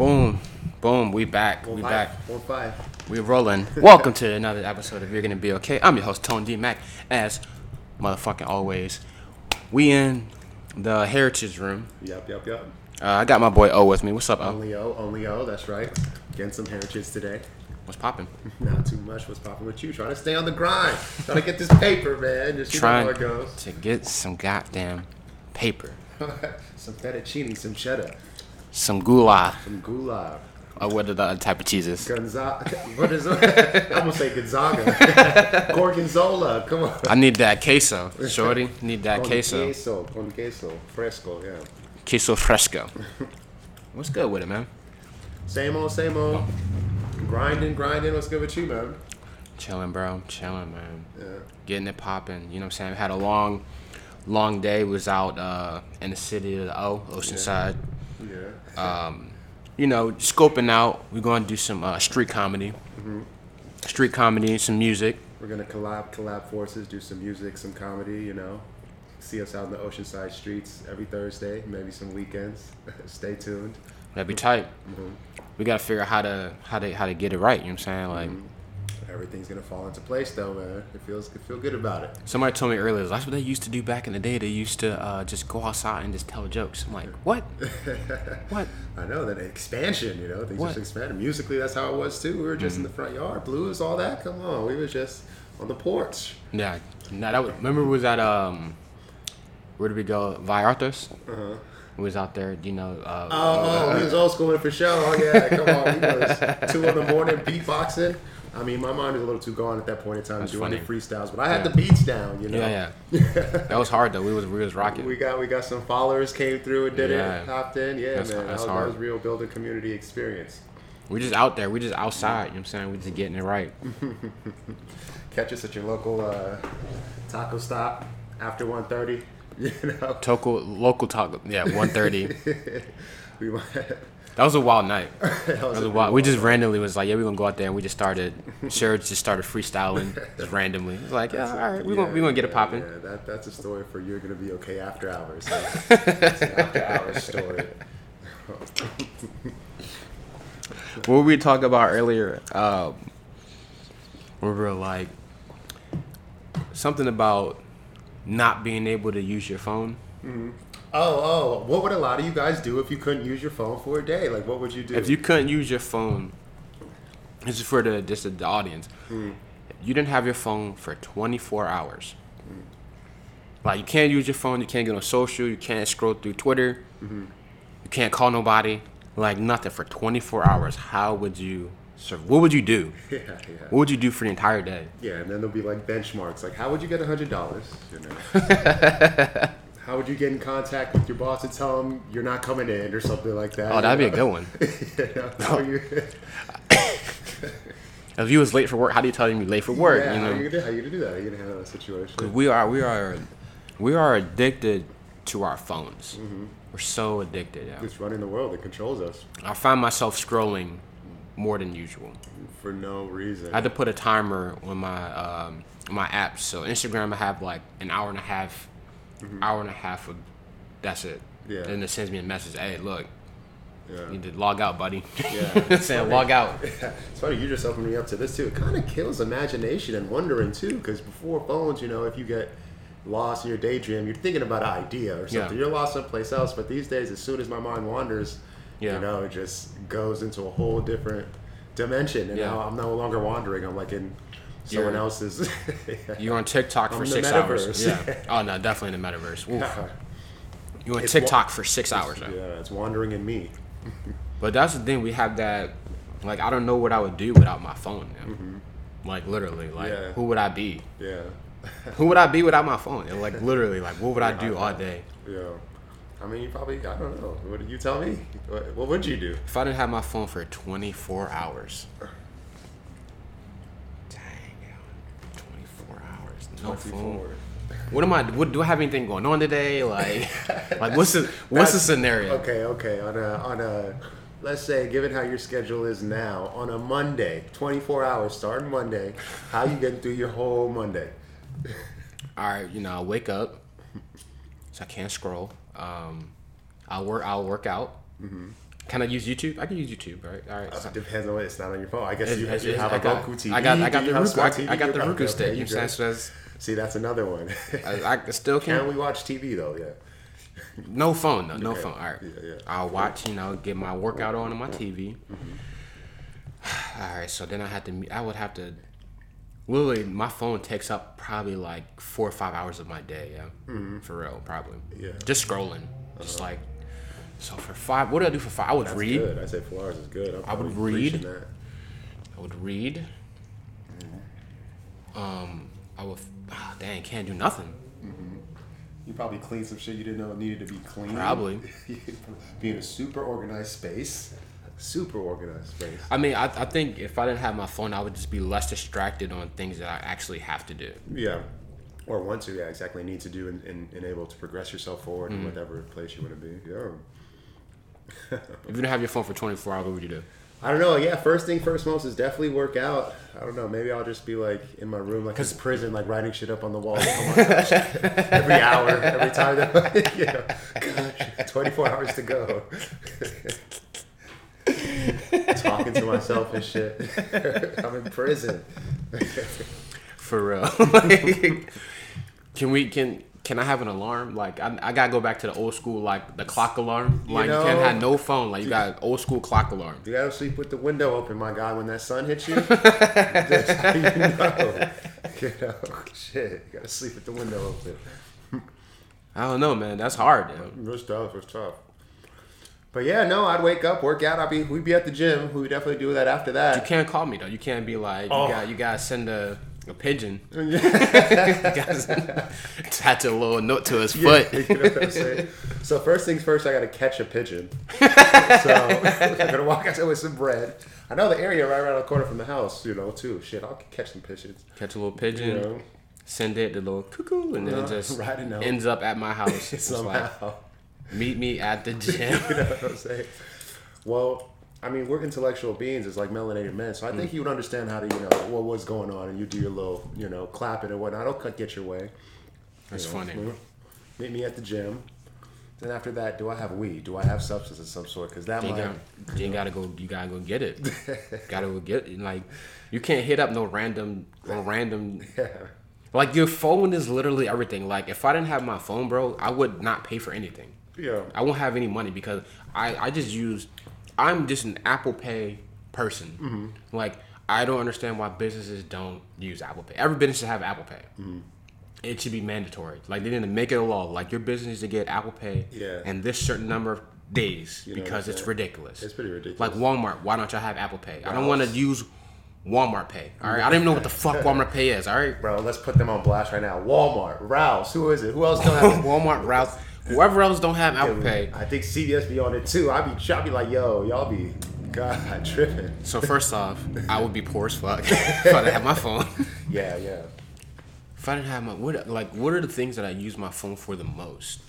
Boom, boom. We back. One we five. back. One five. We're rolling. Welcome to another episode of You're Gonna Be Okay. I'm your host Tone D Mack. As motherfucking always, we in the Heritage Room. Yep, yep, yep. Uh, I got my boy O with me. What's up, O? Only O, only O. That's right. Getting some heritage today. What's popping? Not too much. What's popping with you? Trying to stay on the grind. Trying to get this paper, man. Just you know Trying how it goes. to get some goddamn paper, some fettuccine, some cheddar, some goulash, some goulash. or what are the other type of cheeses? Gonzaga. What is it? I'm gonna say Gonzaga. Gorgonzola. Come on. I need that queso, shorty. Need that Con queso. queso. Con queso. Fresco. Yeah. Queso fresco. What's good with it, man? Same old, same old. Grinding, grinding. What's good with you, man? Chilling, bro. Chilling, man. Yeah. Getting it popping. You know what I'm saying? Had a long, long day. Was out uh, in the city of the O, Oceanside. Yeah. Um, you know, scoping out. We're going to do some uh, street comedy. Street comedy, some music. We're gonna collab, collab forces, do some music, some comedy. You know, see us out in the Oceanside streets every Thursday, maybe some weekends. Stay tuned. That'd be tight. Mm-hmm. We got to figure out how to how to how to get it right. You know what I'm saying? Like Everything's gonna fall into place, though, man. It feels, it feel good about it. somebody told me earlier, that's what they used to do back in the day. They used to uh, just go outside and just tell jokes. I'm like, what? what? I know that expansion, you know, things What? just expanded. Musically, that's how it was too. We were just in the Mm-hmm. front yard, blues, all that. Come on, we was just on the porch. Yeah. No, that was, remember was at um, where did we go? Vallartas. Uh-huh. Was out there, you know. Uh, Oh, oh, we was old school for sure. Oh yeah, come on, we was two in the morning beatboxing. I mean, my mind was a little too gone at that point in time That's doing funny. the freestyles, but I had Yeah. the beats down. You know. yeah, yeah. that was hard though. We was we was rocking. We got we got some followers came through and did Yeah. it, popped in. Yeah, That's- man, that's that, was, hard. that was real building community experience. We just out there. We just outside. You know what I'm saying? We just getting it right. Catch us at your local uh, taco stop after 1.30. You know, Toco local taco. Yeah, 1:30. we might. That was a wild night. that That was pretty wild. We just randomly was like, yeah, we're gonna go out there, and we just started. Sherrod just started freestyling, just randomly. It's like, yeah, all right, we're gonna we gonna get it popping. Yeah, that, that's a story for you're gonna be okay after hours. It's an after hours story. What we talked about earlier, um, we were like something about not being able to use your phone. Oh, oh, what would a lot of you guys do if you couldn't use your phone for a day? Like, what would you do? If you couldn't use your phone, this is for the just the audience. Hmm. You didn't have your phone for 24 hours. Like you can't use your phone, you can't get on social, you can't scroll through Twitter, mm-hmm. you can't call nobody, like nothing for 24 hours. How would you? Serve? What would you do? yeah, yeah. What would you do for the entire day? Yeah, and then there'll be like benchmarks, like how would you get a hundred dollars? You know, how would you get in contact with your boss and tell him you're not coming in or something like that? Oh, that'd be a good one. know? How you- If you was late for work, how do you tell him you're late for work? yeah, you how know, you gonna do? How you gonna do that? How you gonna handle that situation? we are we are we are addicted to our phones. We're so addicted. Yeah. It's running the world. It controls us I find myself scrolling more than usual. for no reason. I had to put a timer on my um, my apps. So Instagram, I have like an hour and a half, Mm-hmm. hour and a half of that's it. Yeah. And it sends me a message. Hey, look, yeah. you need to log out, buddy. Yeah. Saying log out. It's funny you just opened me up to this too. It kind of kills imagination and wondering too, because before phones, you know, if you get lost in your daydream, you're thinking about an idea or something. Yeah. You're lost someplace else. But these days, as soon as my mind wanders, Yeah. you know, it just goes into a whole different dimension. And Yeah. now I'm no longer wandering. I'm like in someone You're- else's. You're on TikTok for I'm in the six hours. Yeah. Oh no, definitely in the metaverse. Oof. You on It's wa- TikTok for six hours. yeah, it's wandering in me. But that's the thing. We have that. Like I don't know what I would do without my phone. Now. Like literally, like Mm-hmm. Yeah. who would I be? Yeah. Who would I be without my phone? And like literally, like what would I do all day Yeah. I mean, you probably, I don't know. What did you tell me? What, what would you do? if I didn't have my phone for 24 hours? Dang, yo, 24 hours, no phone. 24. What am I? What do I have anything going on today? Like, like what's the what's the scenario? Okay, okay. On a on a let's say, given how your schedule is now, on a Monday, 24 hours starting Monday, how you getting through your whole Monday? All right, you know, I wake up, so I can't scroll. Um, I'll work. I'll work out. Can I use YouTube? I can use YouTube, right? All right. Uh, depends on what it's not on your phone. I guess It's- you, it's- you it's- have I a got, Roku TV. I got, I got the Roku, I, I got the Roku stick. you know what I'm good. saying? So See, that's another one. I, I still Can can. we watch TV though? Yeah. No phone, though. No Okay. phone. All right. Yeah, yeah. I'll watch. You know, get my workout on on my TV. Mm-hmm. All right. So then I had to. I would have to. Literally, my phone takes up probably like four or five hours of my day. Yeah. Mm-hmm. For real, probably. Yeah. Uh-huh. Just scrolling. Just like. So for five, what do I do for five? I would That's read. good. I say four hours is good. I would read. That. I would read. Um, I would. Ah, dang, can't do nothing. You probably clean some shit you didn't know needed to be clean. Probably. Be in a super organized space. Super organized space. I mean, I, I think if I didn't have my phone, I would just be less distracted on things that I actually have to do. Yeah. Or want to, yeah, exactly. Need to do and, and, and able to progress yourself forward Mm-hmm. in whatever place you want to be. Yeah. If you didn't have your phone for 24 hours, what would you do? I don't know. Yeah, first thing first most is definitely work out. I don't know. Maybe I'll just be like in my room, like in prison, like writing shit up on the wall Oh gosh. every hour, every time. That, you know, gosh, 24 hours to go. Talking to myself and shit. I'm in prison. For real. Like, can we can can I have an alarm? Like I, I gotta go back to the old school like the clock alarm. Like you, know- can't have no phone. Like you got old school clock alarm. You gotta sleep with the window open, my guy. When that sun hits you, that's how you know. You know, shit. You gotta sleep with the window open. I don't know, man. That's hard. It's tough. It's tough. But yeah, no, I'd wake up, work out. I'd be, we'd be at the gym. We would definitely do that after that. You can't call me though. You can't be like Oh. you got you gotta send a, a pigeon. attach a little note to his foot. You know what I'm saying? So first things first, I gotta catch a pigeon. so I'm gonna walk out there with some bread. I know the area right around the corner from the house, you know, too. Shit, I'll catch some pigeons. Catch a little pigeon. You know, send it the little cuckoo, and then Uh, it just write a note. ends up at my house. Somehow. like meet me at the gym. you know what I'm saying? Well, I mean, we're intellectual beings. It's like melanated men. So I Mm. think you would understand how to, you know, what was going on, and you do your little, you know, clapping and whatnot. I'll cut get your way. That's You know, funny. Meet me at the gym. Then after that, do I have weed? Do I have substance of some sort? Because that You, might. got, you gotta go. You gotta go get it. gotta go get it. Like you can't hit up no random, no random. Yeah. Like your phone is literally everything. Like if I didn't have my phone, bro, I would not pay for anything. Yeah. I won't have any money because I, I just use I'm just an Apple Pay person. Mm-hmm. Like I don't understand why businesses don't use Apple Pay. Every business should have Apple Pay. Mm-hmm. It should be mandatory. Like they need to make it a law. Like your business needs to get Apple Pay Yeah. and this certain number of days You because it's ridiculous. It's pretty ridiculous. Like Walmart, why don't y'all have Apple Pay? I don't want to use Walmart Pay. All right, I don't even know what the fuck Walmart Pay is. All right, Bro, let's put them on blast right now. Walmart, Rouse, who is it? Who else don't have Walmart, Ralph, whoever else don't have Apple Pay. I think CVS be on it too. I be, I be like, yo, y'all be, God, tripping. So first off, I would be poor as fuck if I didn't have my phone. Yeah, yeah. If I didn't have my what like what are the things that I use my phone for the most?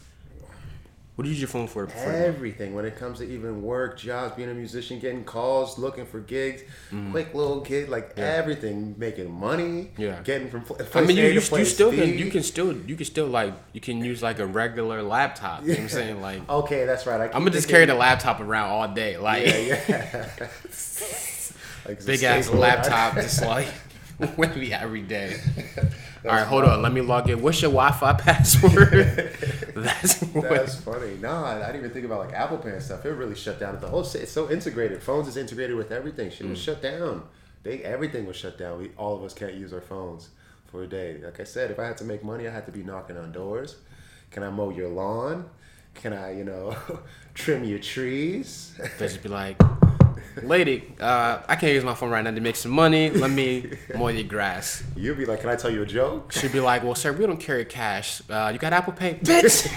What do you use your phone for? for the most? Everything when it comes to even work, jobs, being a musician, getting calls, looking for gigs, quick little gig, like everything, making money, Mm. Yeah. getting from I mean, you, you, you still can you can still you can still like you can use like a regular laptop. You know what I'm saying? Like Okay, that's right. I I'm gonna just carry the laptop around all day, like Yeah, yeah. Like big ass laptop, just like with me every day. All right, hold on. Let me log in. What's your Wi-Fi password? That's. That's funny. No, I, didn't even think about like Apple Pay and stuff. It really shut down. The whole si- it's so integrated. Phones is integrated with everything. Shit Mm. was shut down. They everything was shut down. We all of us can't use our phones for a day. Like I said, if I had to make money, I had to be knocking on doors. Can I mow your lawn? Can I, you know, trim your trees? They just be like, lady, uh, I can't use my phone right now to make some money. Let me mow your grass. You'd be like, "Can I tell you a joke?" She'd be like, well, sir, we don't carry cash. Uh, you got Apple Pay? Bitch!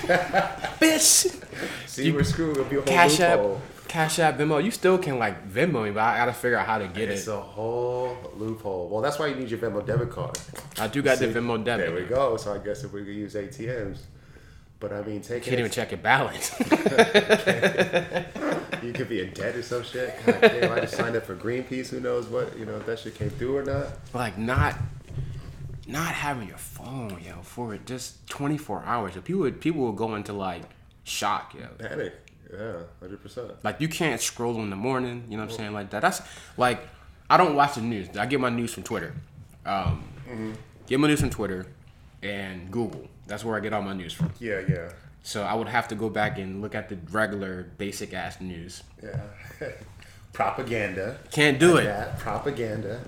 Bitch! See, we're screwed. It'll be a whole Cash App. Cash App, Venmo. You still can like Venmo me, but I gotta figure out how to get It's it. It's a whole loophole. Well, that's why you need your Venmo debit card. I do got the See, Venmo debit. There we go. So I guess if we could use ATMs, but I mean, taking Can't even check your balance. You could be in debt or some shit. God damn, I just signed up for Greenpeace. Who knows what you know if that shit came through or not? like not, not having your phone, yo, for just 24 hours. People would people would go into like shock, yo. Panic. Yeah, hundred percent. Like you can't scroll in the morning. You know what I'm saying? Like that. That's like I don't watch the news. I get my news from Twitter. Um, Get my news from Twitter and Google. That's where I get all my news from. Yeah, yeah, So I would have to go back and look at the regular basic ass news. yeah. propaganda. Can't do it. Yeah, propaganda.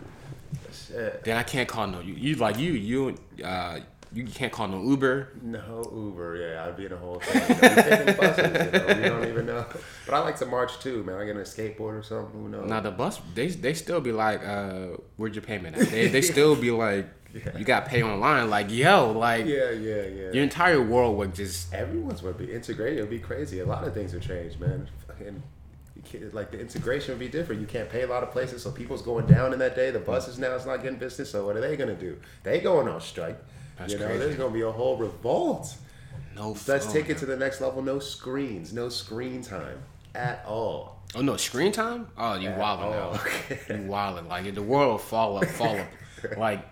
Shit. Then I can't call no you. You like you you uh you can't call no Uber. No Uber, yeah, I'd be in a whole thing. You know, taking buses, you know, we don't even know. But I like to march too, man. I get on a skateboard or something. Who knows? Now the bus they they still be like uh where'd your payment at? They they still be like you got pay online. Like yo like Yeah, yeah, yeah. your entire world would just Everyone's would be integrated. It'd be crazy. A lot of things would change, man. Fucking, like the integration would be different. You can't pay a lot of places, so people's going down in that day. The buses now is not getting business. So what are they gonna do? They going on strike. That's you know, crazy. there's gonna be a whole revolt. no. Let's take it to the next level. No screens, no screen time at all. Oh no, screen time? Oh, you wilding now. You wilding. Like the world will fall up, fall up. Like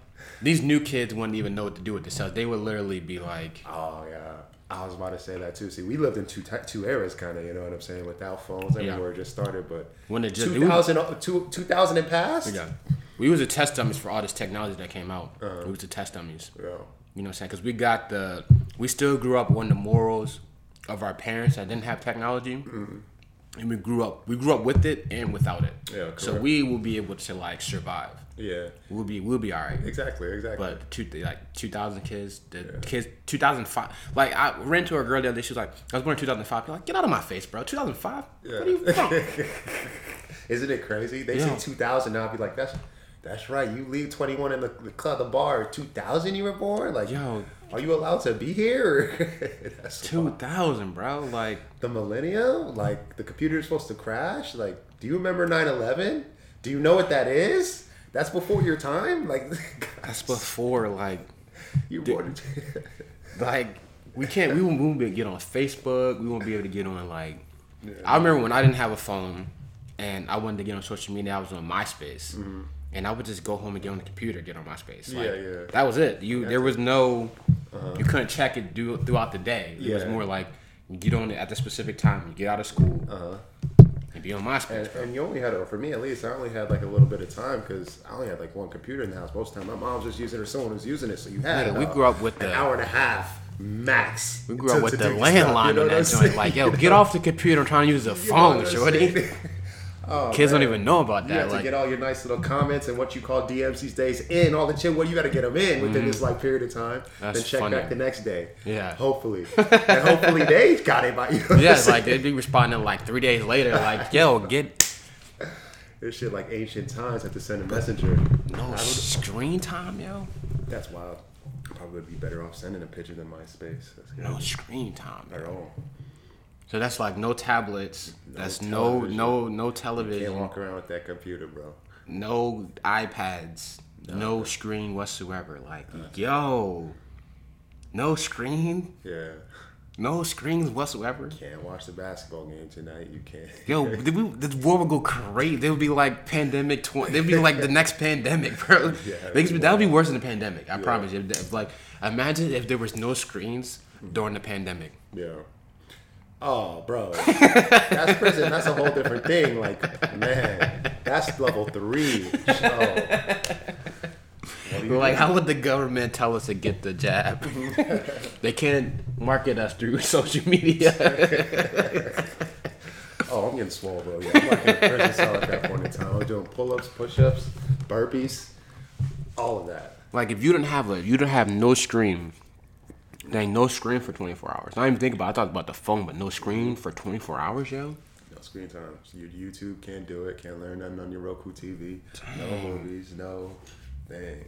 these new kids wouldn't even know what to do with themselves. They would literally be like, Oh yeah, I was about to say that too. See, we lived in two two eras, kind of. You know what I'm saying? Without phones, Yeah. everywhere just started. But When it just- 2000, two- 2000 and past. yeah. We was a test dummies for all this technology that came out. Uh-huh. We was a test dummies. Yeah. You know what I'm saying? Because we got the, we still grew up on the morals of our parents that didn't have technology. And we grew up, we grew up with it and without it. Mm-hmm. Yeah, so we will be able to like survive. Yeah. We'll be, we'll be all right. Exactly. Exactly. But two, like 2000 kids, the kids, 2005. Like I ran to a girl the other day. She was like, "I was born in 2005." You're like, "Get out of my face, bro! 2005? Yeah. What are you from?" Isn't it crazy? They Yeah. say 2000 now. I'd be like, that's that's right. You leave 21 in the, the club, the bar. 2000 you were born. Like, Yo. are you allowed to be here? 2000, bro. Like, the millennium. Like the computer is supposed to crash. Like, do you remember 9/11? Do you know what that is? That's before your time. Like, that's before like, you were born. like we can't. We won't, we won't be able to get on Facebook. We won't be able to get on like. I remember when I didn't have a phone, and I wanted to get on social media. I was on MySpace. And I would just go home and get on the computer, get on MySpace. Like, Yeah, yeah. That was it. You there was no, you couldn't check it do, throughout the day. It was more like you get on it at the specific time. You get out of school Uh-huh. And be on MySpace. And, and you only had, a for me at least, I only had like a little bit of time because I only had like one computer in the house most of the time. My mom was just using it or someone was using it, so you had Yeah, we grew up with an the- hour and a half max. We grew to- up with to the stuff, landline you know in that joint. Like, yo, get off the computer. I'm trying to use the You phone, shorty. Oh, Kids don't even know about that. You have to get all your nice little comments and what you call DMs these days in all the shit. Well, you got to get them in within this like period of time. Mm-hmm. That's then check funny. back the next day. Yeah. Hopefully, and hopefully they got it by you. Know yeah, like they'd be responding like three days later. Like, yo, get this shit like ancient times. Have to send a messenger. No screen time, yo. That's wild. Probably would be better off sending a picture than MySpace. No screen time. At all. So that's like no tablets. That's no television. no no Can't television. walk around with that computer, bro. No iPads. No screen whatsoever. Like, yo, no screen. Yeah. No screens whatsoever. Can't watch the basketball game tonight. You can't. Yo, did we, the world would go crazy. There would be like pandemic. Tw- there'd be like the next pandemic, bro. Yeah, that would be worse than the pandemic. I promise you. Like, imagine if there was no screens during the pandemic. Yeah. Oh, bro. That's prison. That's a whole different thing. Like, man, that's level three. Oh. What do you Like, how would the government tell us to get the jab? they can't market us through social media. Oh, I'm getting swole, bro. Yeah, I'm like in a prison cell at that point in time. I'm doing pull-ups, push-ups, burpees, all of that. like, if you don't have a, you don't have no screen. Ain't no screen for 24 hours. I didn't even think about. It. I thought about the phone, but no screen for 24 hours, yo. No screen time. Your YouTube can't do it. Can't learn nothing on your Roku TV. No movies. No thing.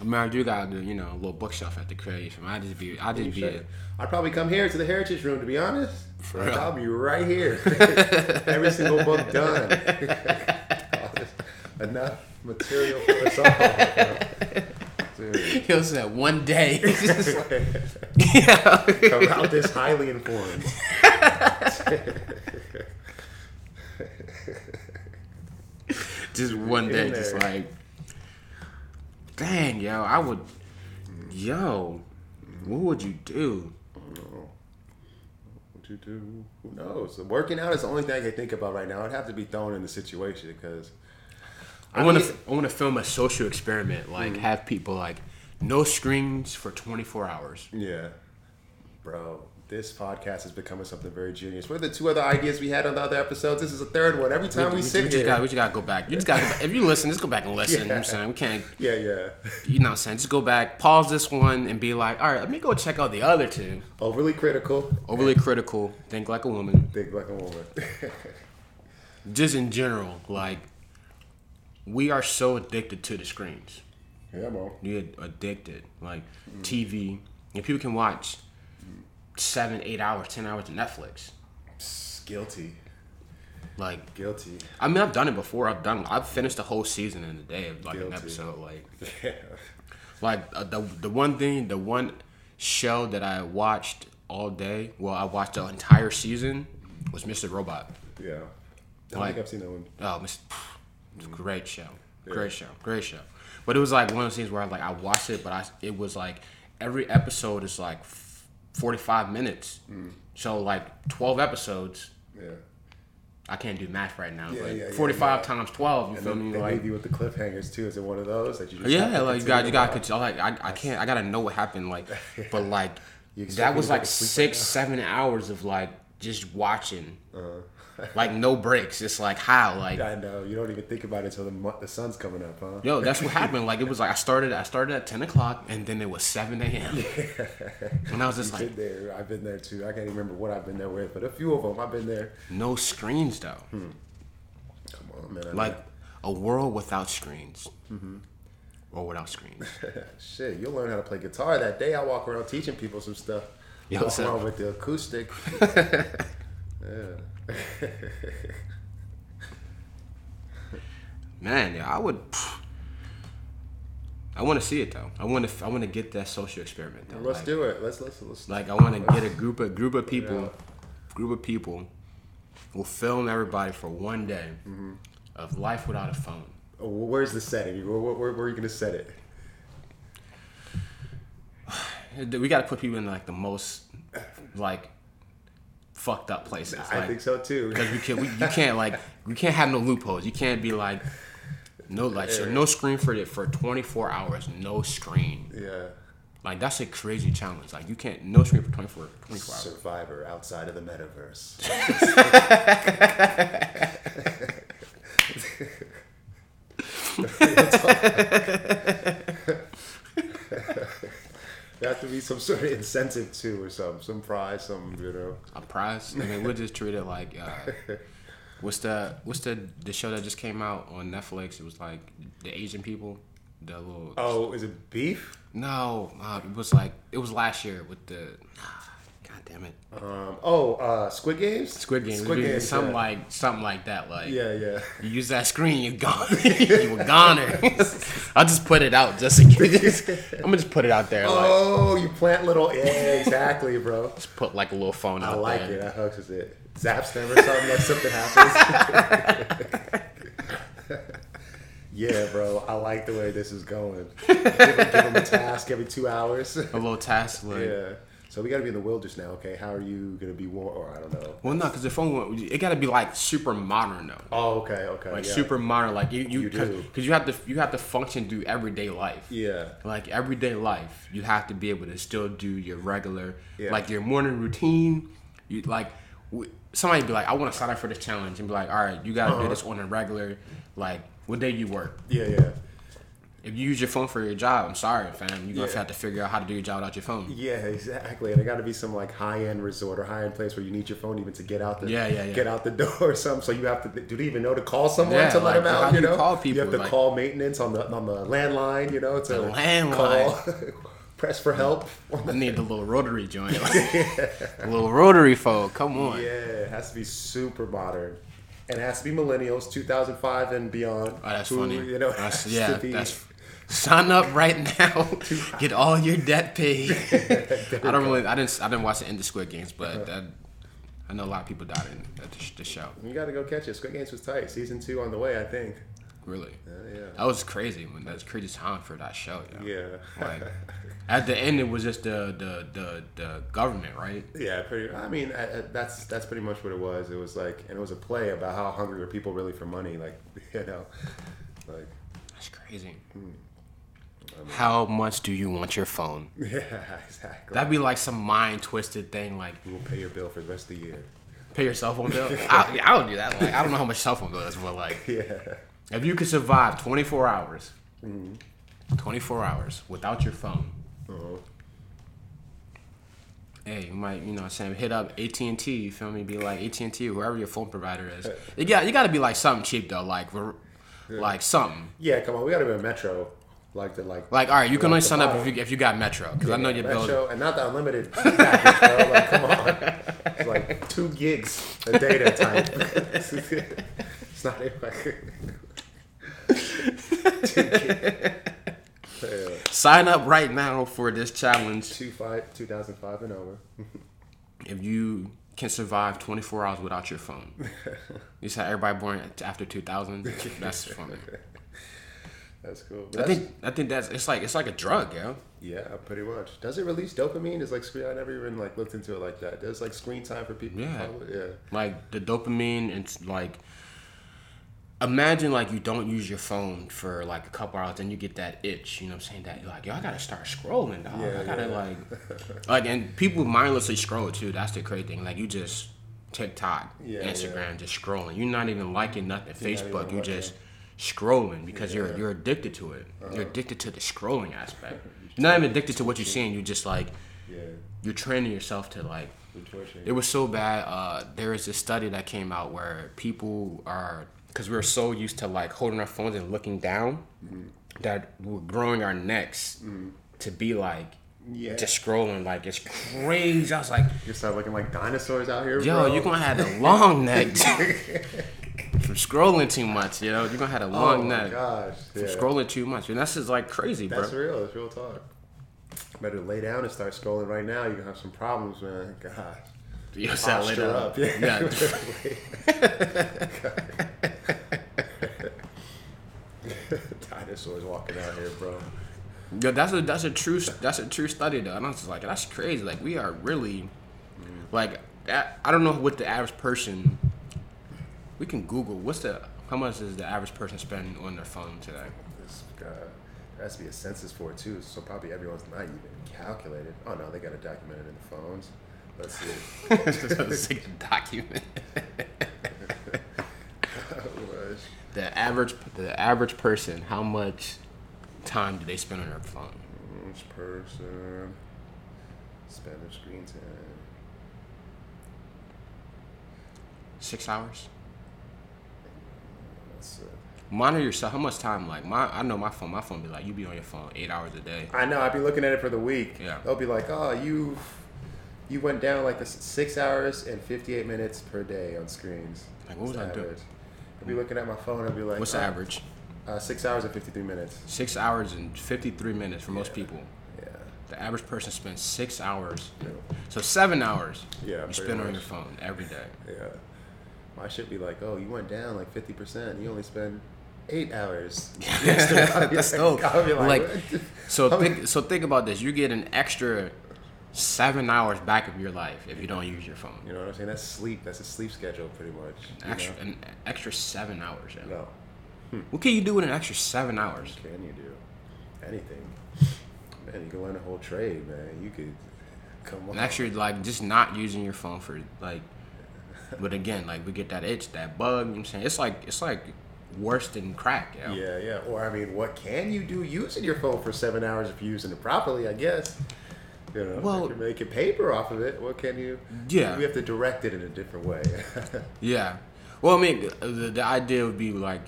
I mean, I do got you know, a little bookshelf at the crib. I just be, I just be. Shit. I'd probably come here to the Heritage Room, to be honest. For real. I'll be right here. Every single book done. Enough material for us all. Dude, He was that one day. come out this highly informed. just one day, just like, dang, yo, I would, yo, what would you do? I do, you do. Who knows? Working out is the only thing I can think about right now. I'd have to be thrown in the situation because I, want to I want to film a social experiment, like Mm-hmm. have people like no screens for 24 hours. Yeah. Bro, this podcast is becoming something very genius. What are the two other ideas we had on the other episodes? This is the third one. Every time we, sit just here. got we just gotta go back. You just gotta if you listen, just go back and listen. You know what I'm saying we can't. yeah, yeah. You know what I'm saying? Just go back, pause this one, and be like, all right, let me go check out the other two. Overly critical. Overly critical, think like a woman. Think like a woman. Just in general, like we are so addicted to the screens. yeah, bro. You're addicted. Like TV, and people can watch seven, eight hours, ten hours of Netflix. Guilty. Like Guilty. I mean, I've done it before. I've done. I've finished the whole season in a day of like an episode. Like, Yeah. like uh, the the one thing, the one show that I watched all day. Well, I watched the entire season was Mr. Robot. Yeah. I like, think I've seen that one. Oh, Mr. great show, great show, great show. But it was like one of those things where I like I watched it, but I it was like every episode is like forty five minutes. So like twelve episodes. Yeah. I can't do math right now, Yeah, but yeah, yeah, 45 yeah. times 12, you And feel then me? they Like, leave you with the cliffhangers too. Is it one of those that you just yeah, like you got you got to like I, I can't I gotta know what happened like, but like that was like six right seven hours of like just watching, Uh-huh. Like no breaks. It's like how like I know you don't even think about it until the the sun's coming up, huh? yo that's what happened. Like it was like I started I started at 10 o'clock and then it was 7 a.m. and I was just I've like been there. I've been there too. I can't even remember what I've been there with, but a few of them I've been there. no screens though, Come on, man. I like a world without screens, Mm-hmm. or without screens. Shit, you'll learn how to play guitar that day. I walk around teaching people some stuff. Yo, so- around with the acoustic. yeah. Man, yeah, I would. I want to see it though. I want to. I want to get that social experiment though. Let's like, do it. Let's let's let's. Like I want to get a group of group of people, Yeah. group of people, will film everybody for one day Mm-hmm. of life without a phone. Oh, where's the setting? Where, where, where are you gonna set it? We got to put people in like the most like fucked up places. I like, think so too. Because we can, we, you can't like, we can't have no loopholes. You can't be like, no like, so no screen for it for 24 hours. No screen. Yeah. Like that's a crazy challenge. Like you can't no screen for 24, 24 hours. Survivor outside of the metaverse. there has to be some sort of incentive too, or some some prize, some you know. A prize. I mean, we'll just treat it like. Uh, what's the what's the the show that just came out on Netflix? It was like the Asian people. The little Oh, is it beef? no, uh, it was like it was last year with the. God damn it, Um, oh, uh, Squid Games. Squid Games. Squid Games. Something yeah. like something like that. Like Yeah, yeah. you use that screen, you're gone. you were goner. I'll just put it out just in case. I'm gonna just put it out there. Like Oh, you plant little. Yeah, exactly, bro. just put like a little phone I out like there. I like it. That hooks it. Zaps them or something like something happens. yeah, bro. I like the way this is going. Give them, give them a task every two hours. A little task. Like, yeah. So we got to be in the wilderness now. Okay, how are you gonna be war? Or I don't know. Well, no, because the phone it got to be like super modern though. Oh, okay, okay. like yeah. super modern. Like you, you, because you have to you have to function through everyday life. Yeah. Like everyday life, you have to be able to still do your regular, Yeah. like your morning routine. You like somebody be like, I want to sign up for this challenge, and be like, all right, you got to Uh-huh. do this on a regular. Like what day you work. Yeah, yeah. If you use your phone for your job, I'm sorry, fam. You're gonna Yeah. have to figure out how to do your job without your phone. Yeah, exactly. And it got to be some like high end resort or high end place where you need your phone even to get out the Yeah, yeah, yeah. get out the door or something. So you have to do they even know to call someone Yeah, to let like, them out? you know, call people. You have to Like- call maintenance on the on the landline. You know, to The landline. call, press for help. I need the little rotary joint, a little rotary phone. Come on. Yeah, it has to be super modern. And it has to be millennials, 2005 and beyond. Oh, that's who, funny. You know, That's, yeah, that's sign up right now. Get all your debt paid. I don't really, I didn't, I didn't watch the end of Squid Games, but that, I know a lot of people died in at the, sh- the show. You got to go catch it. Squid Games was tight. Season two on the way, I think. Really, Uh, yeah. that was crazy. When that's crazy time for that show. Yo. Yeah. Like, At the end, it was just the the the, the government, right? Yeah, pretty. I mean, I, I, that's that's pretty much what it was. It was like, and it was a play about how hungry are people really for money. Like, you know, like That's crazy. How much do you want your phone? yeah, exactly. That'd be like some mind twisted thing, like we will pay your bill for the rest of the year. pay your cell phone bill. I, I would do that. Like, I don't know how much cell phone bill is, but like, Yeah. if you could survive 24 hours, 24 hours without your phone, Uh-huh. hey, you might, you know, what I'm saying hit up AT and T. You feel me? Be like AT and T, whoever your phone provider is. You got, you got to be like something cheap though, like, like something. Yeah, come on, we got to be a Metro, like the like. Like, all right, you can only the sign up if you if you got Metro, because I know your bill. Metro, and not the unlimited package. Like, come on, it's like two gigs of data type. it's not even like. two gigs. Yeah, Sign up right now for this challenge. two five, 2005 and over. If you can survive 24 hours without your phone, you said everybody born after 2000. That's funny. That's cool. I That's, think I think that's it's like it's like a drug, yo. yeah, pretty much. Does it release dopamine? Is like screen? I never even like looked into it like that. Does like screen time for people? Yeah. Yeah. Like the dopamine, it's like imagine like you don't use your phone for like a couple hours, and you get that itch. You know what I'm saying? That you're like, yo, I gotta start scrolling, dog. Yeah, I gotta yeah. like, like, and people mindlessly scroll too. That's the crazy thing. Like you just TikTok, Yeah, Instagram, just scrolling. You're not even liking nothing. You're Facebook, you just scrolling because you're Uh-huh. you're addicted to it. You're addicted to the scrolling aspect. You're not even addicted to what you're seeing. You're just like Yeah. you're training yourself to like it was so bad. Uh, there is this study that came out where people are because we're so used to like holding our phones and looking down that we're growing our necks to be like Yeah. just scrolling. Like it's crazy. I was like, You start looking like dinosaurs out here, yo, bro. you're gonna have a long neck from scrolling too much. You know, you're gonna have a Oh long my neck gosh. from Yeah. scrolling too much, and that's just like crazy, bro. That's bro. real. That's real talk. Better lay down and start scrolling right now. You're gonna have some problems, man. Gosh. You later. Posture up. Yeah. Dinosaurs walking out here, bro. Yo, that's a that's a true that's a true study though. And I was just like, that's crazy. Like we are really, mm. like that, I don't know what the average person. We can Google what's the how much does the average person spend on their phone today? This guy, there has to be a census for it too, so probably everyone's not even calculated. Oh no, they got it documented in the phones. Let's see. It's like a document. The average the average person, how much time do they spend on their phone? Each person spend their screen time. Six hours. Monitor yourself. How much time? Like my, I know my phone. My phone be like, you be on your phone eight hours a day. I know. I'd be looking at it for the week. Yeah. They'll be like, "Oh, you, you went down like this six hours and fifty-eight minutes per day on screens." Like, what was I the doing? I'd be looking at my phone. I'd be like, What's the "Oh, average? Uh, six hours and fifty-three minutes. Six hours and fifty three minutes for most people. Yeah. The average person spends six hours. Yeah. So seven hours Yeah, you spend on your phone every day. Yeah. My shit be like, "Oh, you went down like fifty percent. You only spend eight hours." That's dope. I'll like, Like, So think so think about this. You get an extra seven hours back of your life if you don't use your phone. you know what I'm saying? That's sleep. That's a sleep schedule, pretty much. you Extra know? an extra seven hours. yo. No. Hmm. What can you do with an extra seven hours? Can you do anything? Man, you can learn a whole trade, man. You could come on. And actually, like just not using your phone for like. But again, like we get that itch, that bug. You know what I'm saying it's like it's like worse than crack. Yo. Yeah, yeah. Or I mean, what can you do using your phone for seven hours if you're using it properly? I guess. You know, Well- you make a paper off of it. What can you? Yeah. We have to direct it in a different way. Yeah. Well, I mean, the, the idea would be like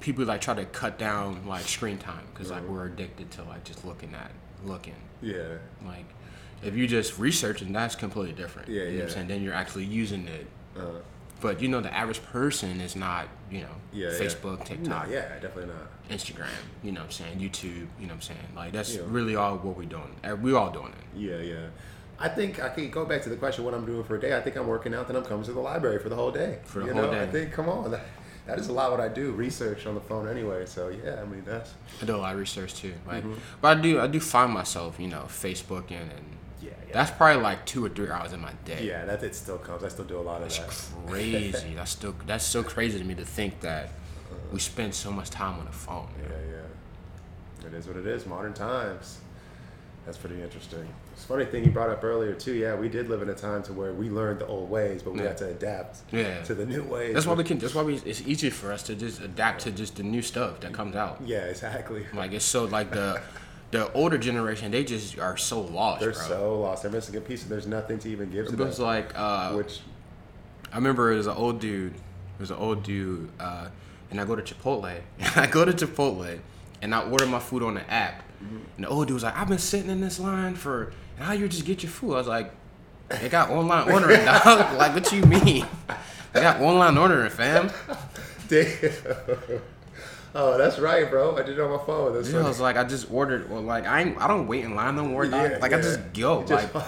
people like try to cut down like screen time because like mm-hmm. we're addicted to like just looking at looking. yeah. Like if you just researching, that's completely different. Yeah, you know What yeah. I'm saying then you're actually using it. Uh, But you know, the average person is not. You know, yeah. yeah. Facebook, No, TikTok, yeah, definitely not. Instagram. You know, what I'm saying YouTube. You know, what I'm saying like that's Yeah. really all what we're doing. Uh, We all doing it. Yeah, yeah. I think I can go back to the question what I'm doing for a day. I think I'm working out, then I'm coming to the library for the whole day. For the you whole know? day. I think, come on. that is a lot what I do research on the phone anyway. So yeah, I mean that's I do a lot of research too. Like, Mm-hmm. but I do I do find myself, you know, Facebooking and yeah, yeah. that's probably like two or three hours in my day. yeah, that it still comes. I still do a lot of It's that. crazy. that's still that's so crazy to me to think that we spend so much time on the phone. Yeah, yeah. It is what it is. Modern times. That's pretty interesting. It's a funny thing you brought up earlier too. Yeah, we did live in a time to where we learned the old ways, but we Yeah. had to adapt Yeah. to the new ways. That's why we can. That's why we. It's easy for us to just adapt to just the new stuff that comes out. Yeah, exactly. Like it's so like the the older generation, they just are so lost, They're bro. so lost. They're missing a piece, and there's nothing to even give to it them. was like uh, Which I remember it was an old dude. It was an old dude, uh, and I go to Chipotle. I go to Chipotle, and I order my food on the app. And the old dude was like, "I've been sitting in this line for, how you just get your food?" I was like, "They got online ordering, dog. like, what you mean? They got online ordering, fam." Damn. Oh, that's right, bro. I did it on my phone. That's Yeah, I was like, I just ordered. Like, I ain't, I don't wait in line no more. Yeah, like, I just go, Just- like,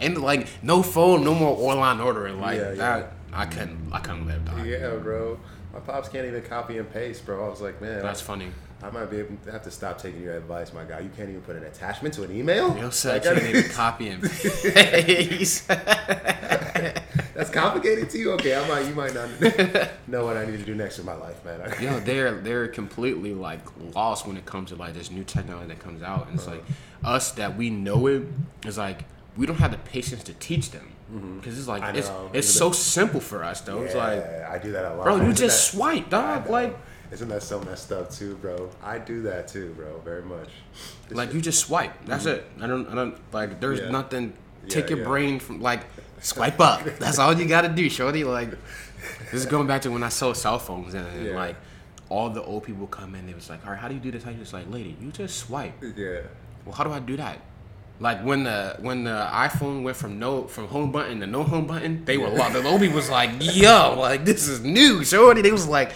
and like, no phone, no more online ordering. Like Yeah, yeah. that, I couldn't, I couldn't live, dog. yeah, bro. My pops can't even copy and paste, bro. I was like, man, That's funny. I might be able to have to stop taking your advice, my guy. You can't even put an attachment to an email. Yo said Like, you need to copy and paste. That's complicated to you. Okay, I might. You might not know what I need to do next in my life, man. Yo, they're they're completely like lost when it comes to like this new technology that comes out, and it's uh-huh. like us that we know it is like we don't have the patience to teach them mm-hmm. because it's like it's it's so simple for us though. It's like, Yeah, I do that a lot. bro, you Isn't just that- swipe, dog. Like isn't that so messed up too, bro? I do that too, bro. Very much. This like shit- you just swipe. That's mm-hmm. it. I don't I don't like. There's Yeah. nothing. Yeah, Take your yeah. brain from like swipe up. That's all you gotta do, shorty. Like this is going back to when I sold cell phones and, and Yeah. like all the old people come in. They was like, all right, how do you do this? You just like, lady, you just swipe. Yeah. Well, how do I do that? Like when the when the iPhone went from no from home button to no home button, they were lost. The people was like, "Yo, like this is new." Shorty, they was like,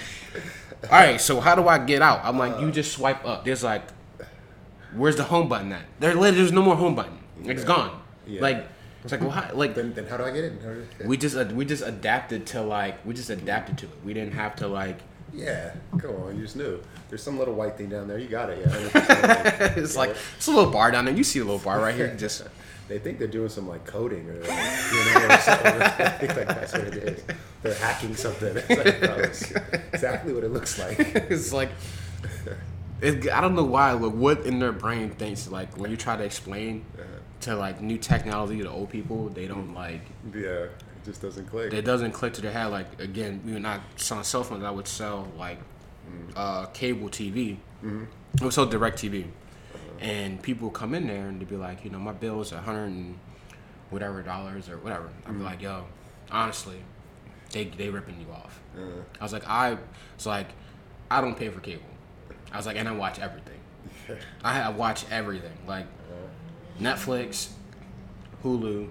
"All right, so how do I get out?" I'm like, "You uh. just swipe up." There's like, "Where's the home button at?" There, there's no more home button. It's Yeah. gone. Yeah. Like it's like, well, how, like Then, then how do I get in? Do- we just uh, we just adapted to like we just adapted to it. We didn't have to like. Yeah, come on, you just knew. There's some little white thing down there. You got it, yeah. 100%. it's like it's a little bar down there. You see a little bar right here. Just They think they're doing some like coding or like, you know, or something. I think like that's what it is. They're hacking something. It's like, no, it's exactly what it looks like. it's like it, I don't know why. Like, what in their brain thinks like when you try to explain to like new technology to old people, they don't like. Yeah, it just doesn't click. It doesn't click to their head. Like again, we were not selling cell phones. I would sell like mm-hmm. uh, cable TV. Mm-hmm. It would sell DirecTV, and people come in there and they'd be like, you know, my bill is a hundred and whatever dollars or whatever. I'd be mm-hmm. like, yo, honestly, they they ripping you off. Uh-huh. I was like, I was like, I don't pay for cable. I was like, and I watch everything. I, I watch everything, like uh-huh. Netflix, Hulu,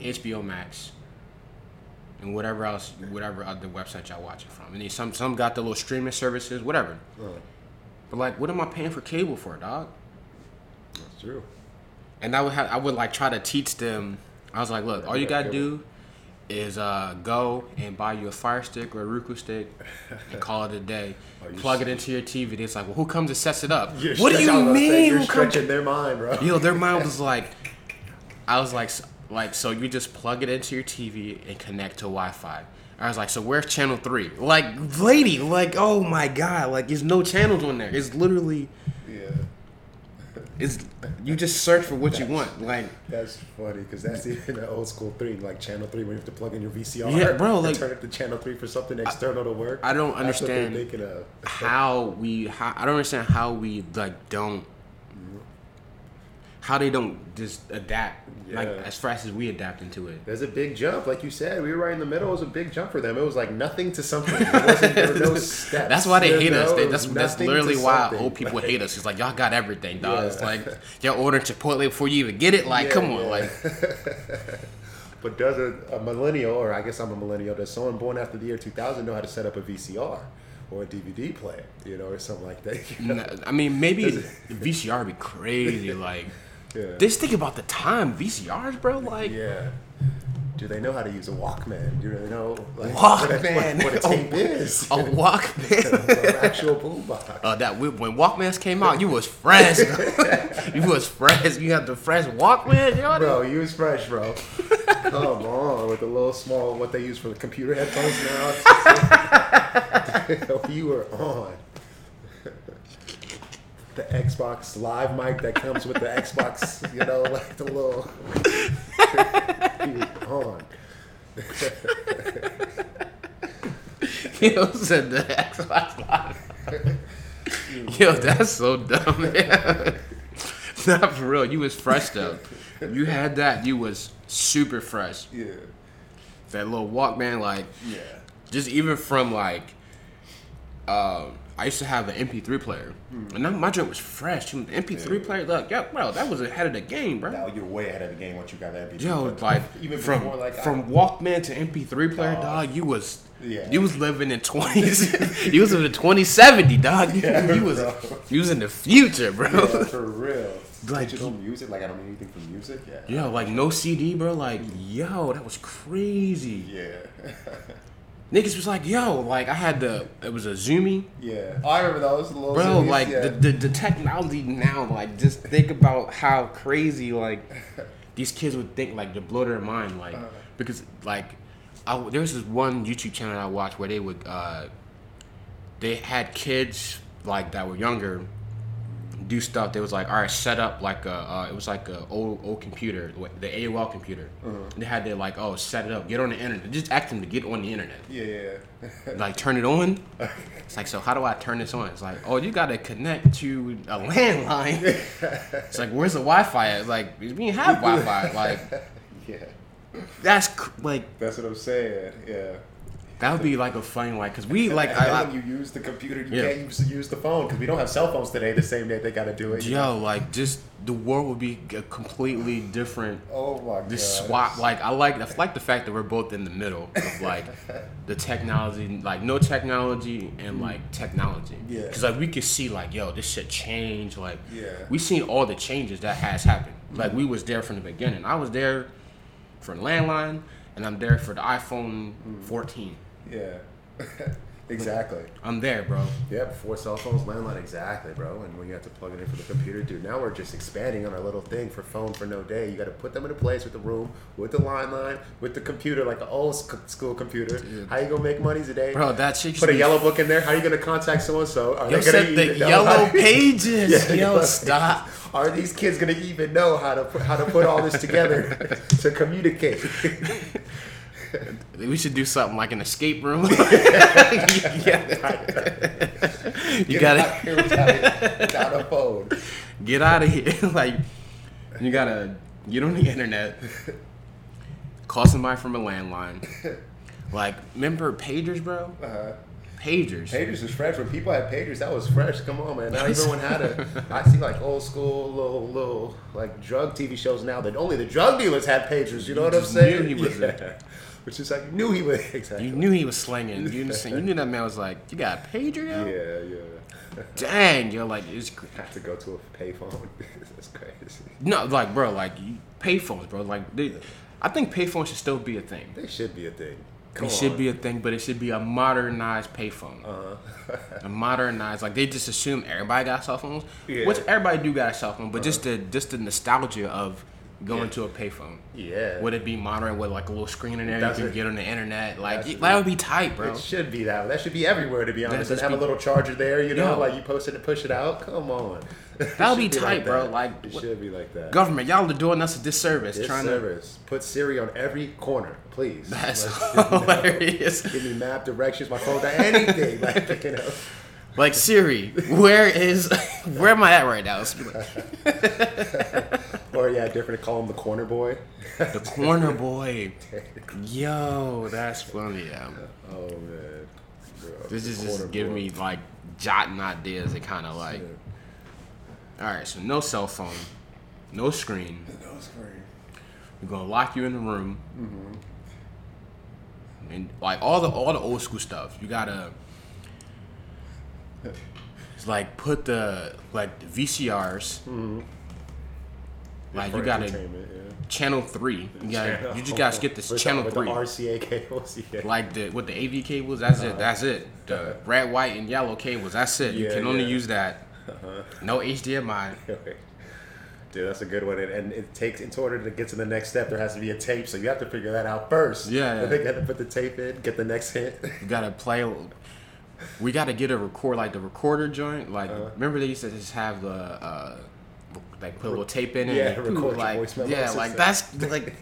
HBO Max, and whatever else, whatever other website y'all watch it from. And then some some got the little streaming services, whatever. Uh, But like, what am I paying for cable for, dog? that's true. And I would have, I would like try to teach them. I was like, look, all you gotta do is uh, go and buy you a Fire Stick or a Roku stick and call it a day. Oh, Plug it into your TV. It's like, well, who comes and sets it up? You're what do you mean? You're stretching their mind, bro. Yo, their mind was like, I was like, like, so you just plug it into your TV and connect to Wi-Fi. I was like, so where's channel three? Like, lady, like, oh my god, like, there's no channels on there. It's literally, Yeah, it's you just search for what you want. Like, that's funny because that's even an old school three, like Channel Three, when you have to plug in your VCR. Yeah, bro, and like- turn it to Channel Three for something external to work. I don't That's understand how we, how, I don't understand how we like don't, how they don't just adapt like as fast as we adapt into it. There's a big jump, like you said. We were right in the middle. It was a big jump for them. It was like nothing to something. There were no steps. That's why they You hate us. They, that's that's literally why something. old people Like, hate us. It's like y'all got everything, dog. Yeah. It's like y'all ordering Chipotle before you even get it. Like, Yeah, come on, yeah. like But does a, a millennial, or I guess I'm a millennial, does someone born after the year 2000 know how to set up a VCR or a DVD player, you know, or something like that? you know? I mean, maybe VCR would be crazy. Like, Yeah. just think about the time VCRs, bro. Like, Yeah. Do they know how to use a Walkman? Do they know like, Walkman. What, what, a tape is? A Walkman. An actual boombox. Uh, that when when Walkmans came out, you was fresh. you was fresh. You had the fresh Walkman, yo. Bro, you was fresh, bro. Come on, with the little small what they use for the computer headphones now. you were on. The Xbox Live mic that comes with the Xbox, you know, like the little. on. Yo said the Xbox Live. Yo, that's so dumb. Yeah. Not for real. You was fresh though. You had that. You was super fresh. Yeah. That little Walkman, like Yeah. just even from like, um, I used to have an MP3 player, and that, my joint was fresh. The MP3 player, look, yeah, bro, that was ahead of the game, bro. Now you're way ahead of the game once you got that. MP3 Yo, like even from before, like from Walkman to MP3 player, Dog. dog. You was Yeah. you was living in twenties. you was in the twenty seventy, dog. You, Yeah, you was bro. you was in the future, bro. yeah, for real. Like, Digital music, like I don't need anything from music. Yeah. Yo, like no CD, bro. Like, yo, that was crazy. Yeah. Niggas was like, yo, like I had the it was a Zoomy, yeah. Oh, I remember that was those little. bro. zoomies, Like yeah. the, the the technology now, like just think about how crazy like these kids would think like to blow their mind, like Uh-huh. because like I, there was this one YouTube channel I watched where they would uh they had kids like that were younger do stuff. They was like, all right, set up like a uh, it was like a old old computer, the AOL computer. Uh-huh. They had to like, oh, set it up, get on the internet, just ask them to get on the internet Yeah. yeah. like turn it on. It's like, so how do I turn this on? It's like, oh, you gotta connect to a landline. It's like, where's the Wi-Fi? at? It's like, we didn't have Wi-Fi. Like, yeah. that's like That's what I'm saying. Yeah. That would be like a funny like, cause we like, I, I, you use the computer, you Yeah. can't use, use the phone because we don't have cell phones today. The same day they got to do it. you know? yo, like just the world would be a completely different. Oh my god. This swap, like I like, I like the fact that we're both in the middle of like the technology, like no technology and like technology. Yeah. Cause like we could see like, yo, this shit change. Like, Yeah. we seen all the changes that has happened. Like we was there from the beginning. I was there for the landline, and I'm there for the iPhone Mm. 14. Yeah. exactly. I'm there, bro. Yeah, before cell phones, landline, exactly, bro. And when you have to plug it in for the computer, dude, now we're just expanding on our little thing for phone for no day. You got to put them in a place with the room, with the line line, with the computer, like an old sc- school computer. How you gonna make money today? Bro, that shit. Put a yellow book in there. How you gonna contact so and so? Are Yo they gonna the yellow pages. Yeah, yo, stop. Are these kids gonna even know how to put, how to put all this together to communicate? We should do something like an escape room. you gotta out here without, without a phone. get out of here. like you gotta get on the internet, call somebody from a landline. Like remember pagers, bro? Uh-huh. Pagers. Pagers was fresh. When people had pagers, that was fresh. Come on, man. Not everyone had a. I see like old school little little like drug TV shows now that only the drug dealers had pagers. You know what I'm saying? knew he was yeah. Which is like you knew he was exactly. You knew he was slinging. You understand? You knew that man was like, you got a pager, yo? Yeah, yeah. Dang, yo, like it's cr- Have to go to a payphone. That's crazy. no, like bro, like payphones, bro. Like they, I think payphones should still be a thing. They should be a thing. Come It should be a thing, but it should be a modernized payphone. Uh-huh. a modernized, like they just assume everybody got cell phones, Yeah. which everybody do got a cell phone, but just the just the nostalgia of going Yeah. to a payphone. yeah. Would it be modern with like a little screen in there? That's you can it. get on the internet. Like it- that would be tight, bro. It should be that. That should be everywhere, to be honest. And have a little charger there, you know, Yo. like you post it and push it out. Come on. That would be Should tight, bro. that. Like, it what- should be like that. Government, y'all are doing us a disservice This trying service. Put Siri on every corner, please. to. That's Like, hilarious. Give me map directions, my phone, anything. Like, you know. Like Siri, where is where am I at right now? Let's be like, Or yeah, different. To call him the corner boy. the corner boy. Yo, that's funny. Yeah. Oh man. Bro, This is just giving boy. me like jotting ideas that kind of like. All right, so no cell phone, no screen. No screen. We're gonna lock you in the room, Mm-hmm. and like all the all the old school stuff. You gotta. It's like put the like the VCRs. Mm-hmm. Like you gotta yeah. channel three. You got Channel- you just gotta get this with channel the, with three. The RCA cables. Yeah. like the with the AV cables, that's it. That's it. The red, white, and yellow cables. That's it. you can only yeah. use that. No HDMI. Dude, that's a good one. And, and it takes, in order to get to the next step, there has to be a tape. So you have to figure that out first. Yeah, yeah. they got to put the tape in, get the next hit. You gotta play. We gotta get a record like the recorder joint. Like Uh-huh. remember they used to just have the uh, like put a little tape in it. Yeah, and record like voice memos yeah, like that's like.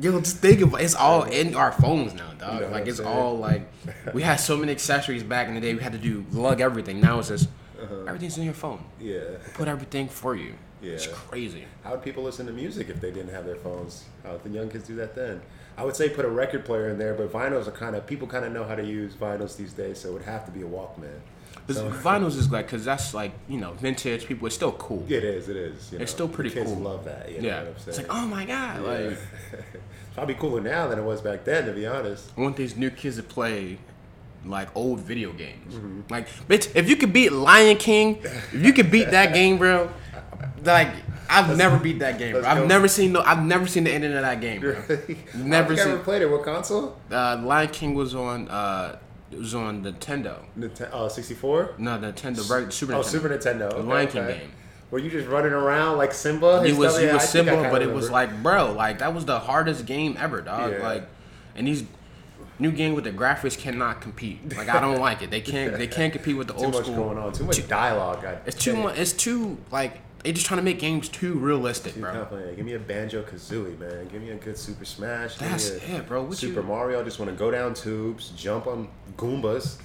Yo, just think about it. it's all in our phones now, dog. You know like it's all like we had so many accessories back in the day. We had to do lug everything. Now it's just Uh-huh. everything's in your phone. yeah. Put everything for you. Yeah, it's crazy. How would people listen to music if they didn't have their phones? How would the young kids do that then? I would say put a record player in there, but vinyls are kind of people kind of know how to use vinyls these days, so it would have to be a Walkman. So- vinyls is like, cause that's like you know vintage people. It's still cool. It is. It is. You It's know, still the pretty kids cool. love that. You know yeah. what I'm saying? It's like oh my god, Yeah. like it's probably cooler now than it was back then, to be honest. I want these new kids to play like old video games. Mm-hmm. Like, bitch, if you could beat Lion King, if you could beat that game, bro, like I've never beat that game. Bro. I've go. never seen no. I've never seen the ending of that game, bro. Never think I seen. ever played it. What console? Uh, Lion King was on. Uh, it was on Nintendo. Nintendo. Oh, 64? No, Nintendo. Right, Super Oh, Nintendo. Super Nintendo. The Okay, Lion King okay. game. Were you just running around like Simba? He was he Yeah, was I think I simple, but it was like, bro, like that was the hardest game ever, dog. Yeah. Like, and these new game with the graphics cannot compete. Like, I don't like it. They can't they can't compete with the too old much school. going on. Too much dialogue. God It's too much. It's too like they just trying to make games too realistic, Too bro. complicated. Give me a Banjo Kazooie, man. Give me a good Super Smash. Give That's me a it, bro. What Super you- Mario. I just want to go down tubes, jump on Goombas.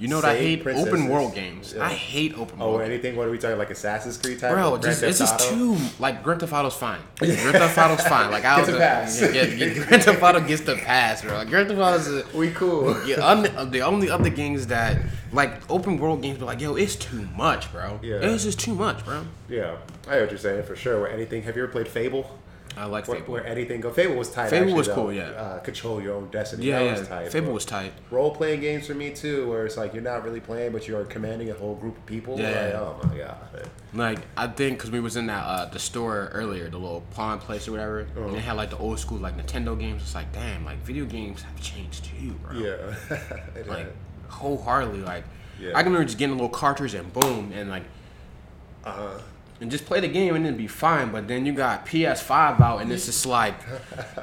You know what I hate? princesses. Open world games. Yeah. I hate open Oh, world. or games. anything? What are we talking? Like Assassin's Creed type? Bro, just, it's just too like Grand Theft Auto's fine. Grand Theft Auto's fine. Like I was a pass. Yeah, yeah, Grand Theft Auto gets the pass, bro. Like, Grand Theft Auto's a, We cool. Yeah, un- uh, the only other games that like open world games, but like, yo, it's too much, bro. Yeah. it's just too much, bro. Yeah, I know what you're saying for sure. Where anything? Have you ever played Fable? I like Where, Fable. where anything go? Fable was tight. Fable actually, was though. cool, yeah. Uh, control your own destiny. yeah, that yeah. was tight. Fable bro. was tight. Role playing games for me too, where it's like you're not really playing, but you're commanding a whole group of people. Yeah, Like, yeah. oh my god. Like I think because we was in that uh, the store earlier, the little pawn place or whatever, Uh-huh. and they had like the old school like Nintendo games. It's like, damn, like video games have changed too, bro. Yeah. Like wholeheartedly, like Yeah. I can remember just getting a little cartridge and boom, and like uh-huh. And just play the game and then be fine. But then you got PS5 out and it's just like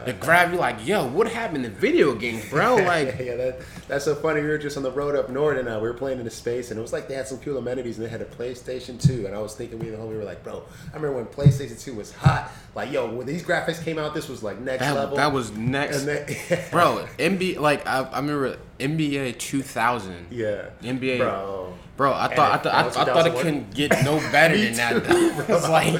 the you like, yo, what happened to video games, bro? Like yeah, that, that's so funny. We were just on the road up north, and uh, we were playing in the space, and it was like they had some cool amenities, and they had a PlayStation 2. And I was thinking, we the homie were like, bro, I remember when PlayStation 2 was hot. Like, yo, when these graphics came out, this was like next that, level. that was next, And then, bro. NBA like I, I remember NBA 2000. yeah, NBA, bro. Bro, I thought I, And thought I, I thought it 2001? couldn't get no better than that. too, Though. bro. It's like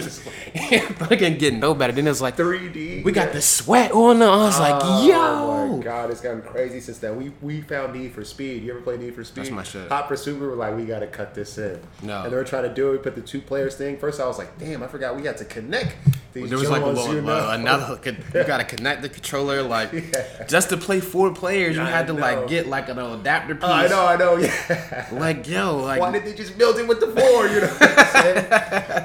I thought it couldn't get no better. Then it's like 3D. we got yeah. the sweat on. I was like, Oh yo. my god, it's gotten crazy since then. We we found Need for Speed. You ever play Need for Speed? That's my shit. Hot Pursuit. We were like, we got to cut this in. No. And they were trying to do it. We put the two players thing. First, I was like, damn, I forgot we had to connect There was like little, you know? uh, another. You gotta connect the controller, like Yeah. just to play four players. You I had to like get like an adapter piece. Oh, I know, I know, yeah. Like yo, like Why did they just build it with the four? You know what I'm saying?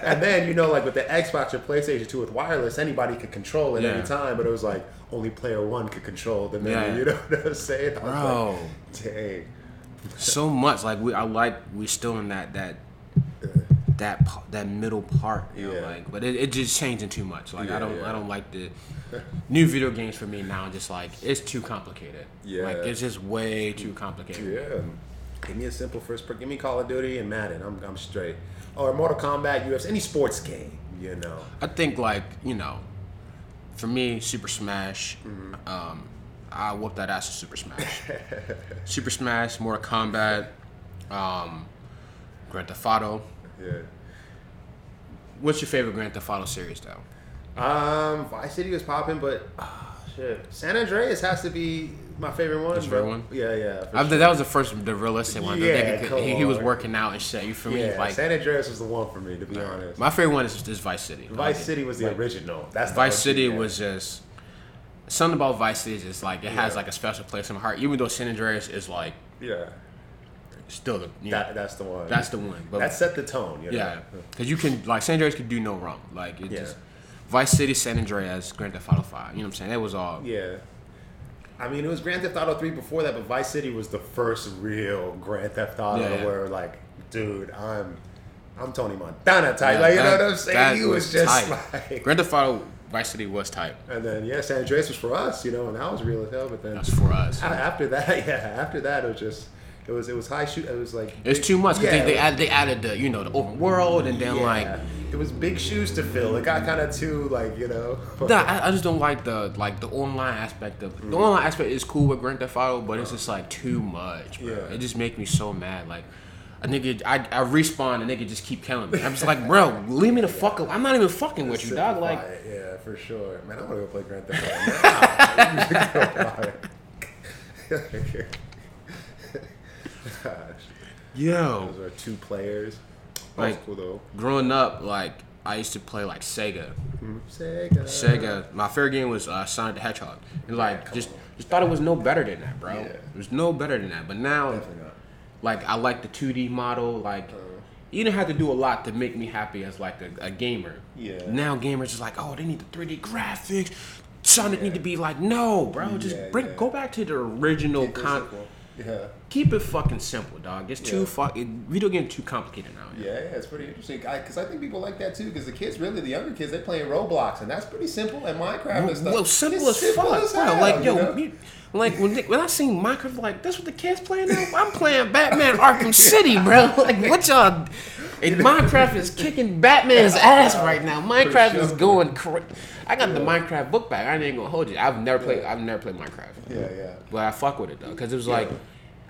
and then you know, like with the Xbox or PlayStation 2 with wireless, anybody could control it Yeah. any time. But it was like only player one could control the menu. Yeah. You know what I'm saying? I Bro. like, dang. so much. Like we, I like we still in that that that that middle part. You know, Yeah. like but it, it just changing too much. Like Yeah, I don't yeah. I don't like the new video games for me now. Just like it's too complicated. Yeah. like it's just way too complicated. Yeah. Give me a simple first per Give me Call of Duty and Madden. I'm, I'm straight. Or Mortal Kombat, UFC, any sports game, you know. I think like you know, for me, Super Smash. Mm-hmm. Um, I whoop that ass in Super Smash. Super Smash, Mortal Kombat, um, Grand Theft Auto. Yeah. What's your favorite Grand Theft Auto series though? Um, Vice City was popping, but ah, shit, San Andreas has to be my favorite one. That's bro. one? Yeah, yeah. I, sure. that was the first, the realistic one. Yeah, come he, he was working out and shit. You feel me? yeah, Like San Andreas was the one for me, to be honest. my favorite one is, is Vice City. Vice Like, City was the like, original. That's the Vice City yeah. was just something about Vice City is just like it has like a special place in my heart. Even though San Andreas is like yeah. Still the you know, That, that's the one. that's the one. But that set the tone. You know? yeah, because you can like San Andreas could do no wrong. Like it Yeah. just Vice City, San Andreas, Grand Theft Auto Five. You know what I'm saying? That was all. Yeah. I mean, it was Grand Theft Auto 3 before that, but Vice City was the first real Grand Theft Auto Yeah, yeah. where, like, dude, I'm I'm Tony Montana type. Like, you know what I'm saying? that He was, just tight. like. Grand Theft Auto Vice City was tight. And then, yeah, San Andreas was for us, you know, and that was real as hell. But then That's for us. after that, yeah, after that, it was just. It was it was high shoot. It was like It's too much because yeah, they, they added they added the you know the open world and then yeah. like it was big shoes to fill. It got kind of too like you know. Nah, I, I just don't like the like the online aspect of the mm. online aspect is cool with Grand Theft Auto, but it's just like too much, bro. Yeah. It just makes me so mad. Like a nigga, I, I respawn and nigga just keep killing me. I'm just like, bro, leave me the fuck up. I'm not even fucking with you, dog. Like, yeah, for sure. Man, I want to go play Grand Theft Auto. yo, those are two players. Like- cool though. growing up, like I used to play like Sega. Sega. Sega. My favorite game was uh, Sonic the Hedgehog, and like just just thought it was no better than that, bro. Yeah. It was no better than that. But now, like I like the 2D model. Like Uh. you didn't have to do a lot to make me happy as like a, a gamer. Yeah. Now gamers just like, oh, they need the 3D graphics. Sonic need to be like, no, bro, just Yeah, bring yeah. go back to the original con. simple. Yeah. Keep it fucking simple, dog. It's too Yeah. fuck. It, video games too complicated now. Yeah, yeah, it's pretty interesting. Because I, think people like that too. Because the kids, really, the younger kids, they playing Roblox, and that's pretty simple. And Minecraft and stuff. Well, simple it's as fuck, as hell, Like, you yo, know? you- like when when I seen Minecraft, like that's what the kids playing now. I'm playing Batman Arkham City, bro. Like what y'all? And Minecraft is kicking Batman's ass right now. Minecraft is going crazy. I got the Minecraft book back. I ain't gonna hold you. I've never played. I've never played Minecraft. Yeah, yeah. But I fuck with it though, cause it was like.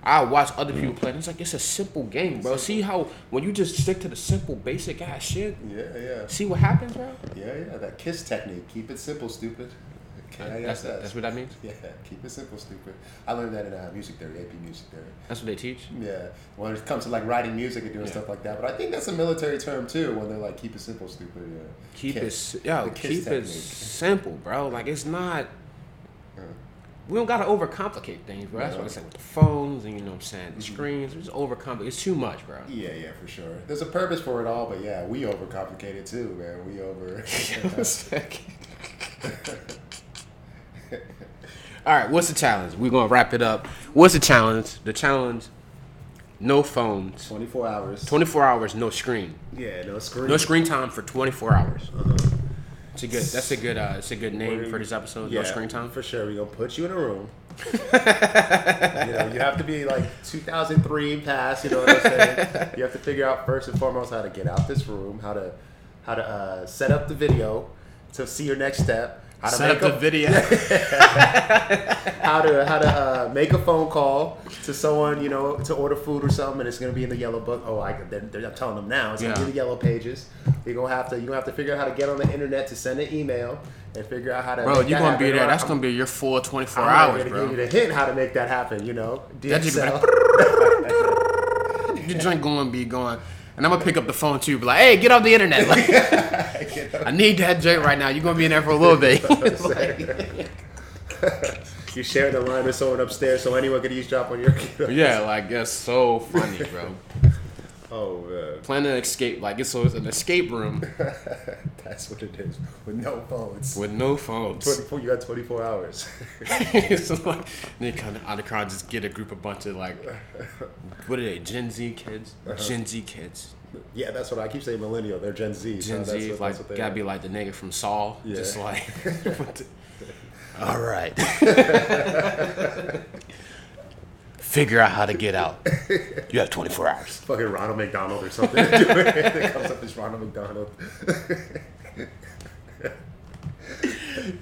I watch other people play. And it's like it's a simple game, bro. See how when you just stick to the simple, basic ass shit. Yeah, yeah. See what happens, bro. Yeah, yeah. That kiss technique. Keep it simple, stupid. That's that's what that means. Yeah, keep it simple, stupid. I learned that in uh, music theory, AP music theory. That's what they teach. Yeah, when it comes to like writing music and doing Yeah. stuff like that. But I think that's a military term too, when they're like, keep it simple, stupid. Yeah. Keep Kiss. it, yo, keep it simple, bro. Like it's not. Uh-huh. We don't gotta overcomplicate things, bro. That's what I said with the phones and you know what I'm saying, the mm-hmm. screens. It's overcomplicate. It's too much, bro. Yeah, yeah, for sure. There's a purpose for it all, but yeah, we overcomplicate it too, man. We over. All right, what's the challenge? We're gonna wrap it up. What's the challenge? The challenge: no phones, 24 hours. 24 hours, no screen, Yeah, no screen. no screen time for 24 hours. Uh-huh. It's a good. That's a good. Uh, it's a good name for this episode. Yeah, no screen time. For sure. We're going to put you in a room. you know, you have to be like 2003 pass, you know what I'm saying? You have to figure out first and foremost how to get out this room, how to how to uh, set up the video to see your next step, how to Set make up the a, video. how to how to uh, make a phone call to someone you know to order food or something, and it's gonna be in the yellow book. Oh, I they're, they're I'm telling them now. It's gonna be Yeah. in the yellow pages. You're gonna have to you're gonna have to figure out how to get on the internet to send an email and figure out how to. Bro, you're gonna be happen. there. That's I'm- gonna be your full 24 I'm hours, gonna bro. give you the hint how to make that happen. You know, That just be DSL. Your drink going to be going. And I'm gonna pick up the phone too, be like, "Hey, get off the internet! Like, I need that drink right now. You're gonna be in there for a little bit." you share the line with someone upstairs, so anyone could eavesdrop on your. yeah, like that's so funny, bro. Oh man, Plan an escape, like it's so it's an escape room that's what it is with no phones. with no phones. 24, you got 24 hours. it's like they kind of out of crowd just get a group of bunch of like, what are they? Gen Z kids, uh-huh. Gen Z kids, yeah, that's what I keep saying. Millennial, they're Gen Z. so Gen that's Z. what, like that's what they gotta are. be like the nigga from Saul, Yeah. just like. All right. Figure out how to get out. You have 24 hours. fucking Ronald McDonald or something. it comes up as Ronald McDonald.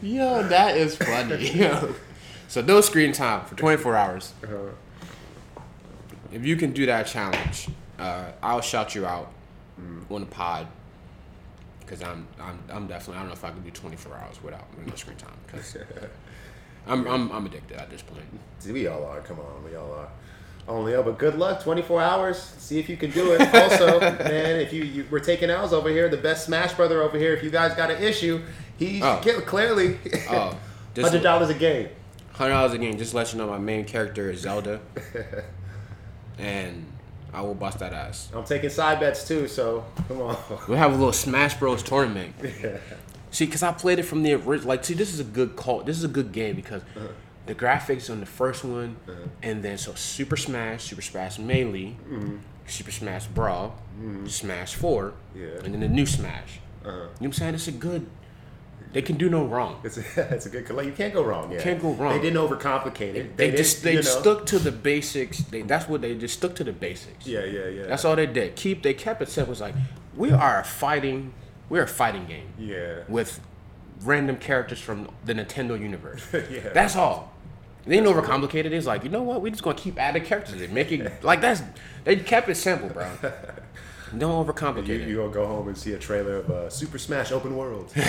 Yo, that is funny. Yo. So no screen time for 24 hours. Uh, If you can do that challenge, uh, I'll shout you out on the pod. Cause I'm, I'm, I'm definitely. I don't know if I can do 24 hours without no screen time. Cause I'm, I'm, I'm addicted at this point. we all are. Come on, we all are. Only oh, but good luck. 24 hours. See if you can do it. Also, man, if you, you we're taking L's over here, the best Smash brother over here. If you guys got an issue, he Oh. get, clearly Oh, hundred dollars a game. hundred dollars a game. Just to let you know, my main character is Zelda, and I will bust that ass. I'm taking side bets too. So come on. We'll have a little Smash Bros tournament. Yeah. See, because I played it from the original. Like, see, this is a good call. This is a good game because Uh-huh. the graphics on the first one, and then so Super Smash, Super Smash Melee, Super Smash Brawl, Smash Four, Yeah. and then the new Smash. Uh-huh. You know what I'm saying? It's a good. They can do no wrong. It's a, it's a good like you can't go wrong. Yeah, Can't go wrong. They didn't overcomplicate it. They, didn't, just they you know- stuck to the basics. They, that's what they just stuck to the basics. Yeah, yeah, yeah. That's all they did. Keep they kept it simple. It's like we are a fighting. We're a fighting game Yeah. with random characters from the Nintendo universe. Yeah. That's all. They didn't overcomplicate it. It's like you know what? We're just gonna keep adding characters and make it like that's. They kept it simple, bro. Don't overcomplicate You, it. you gonna go home and see a trailer of uh, Super Smash Open World? no,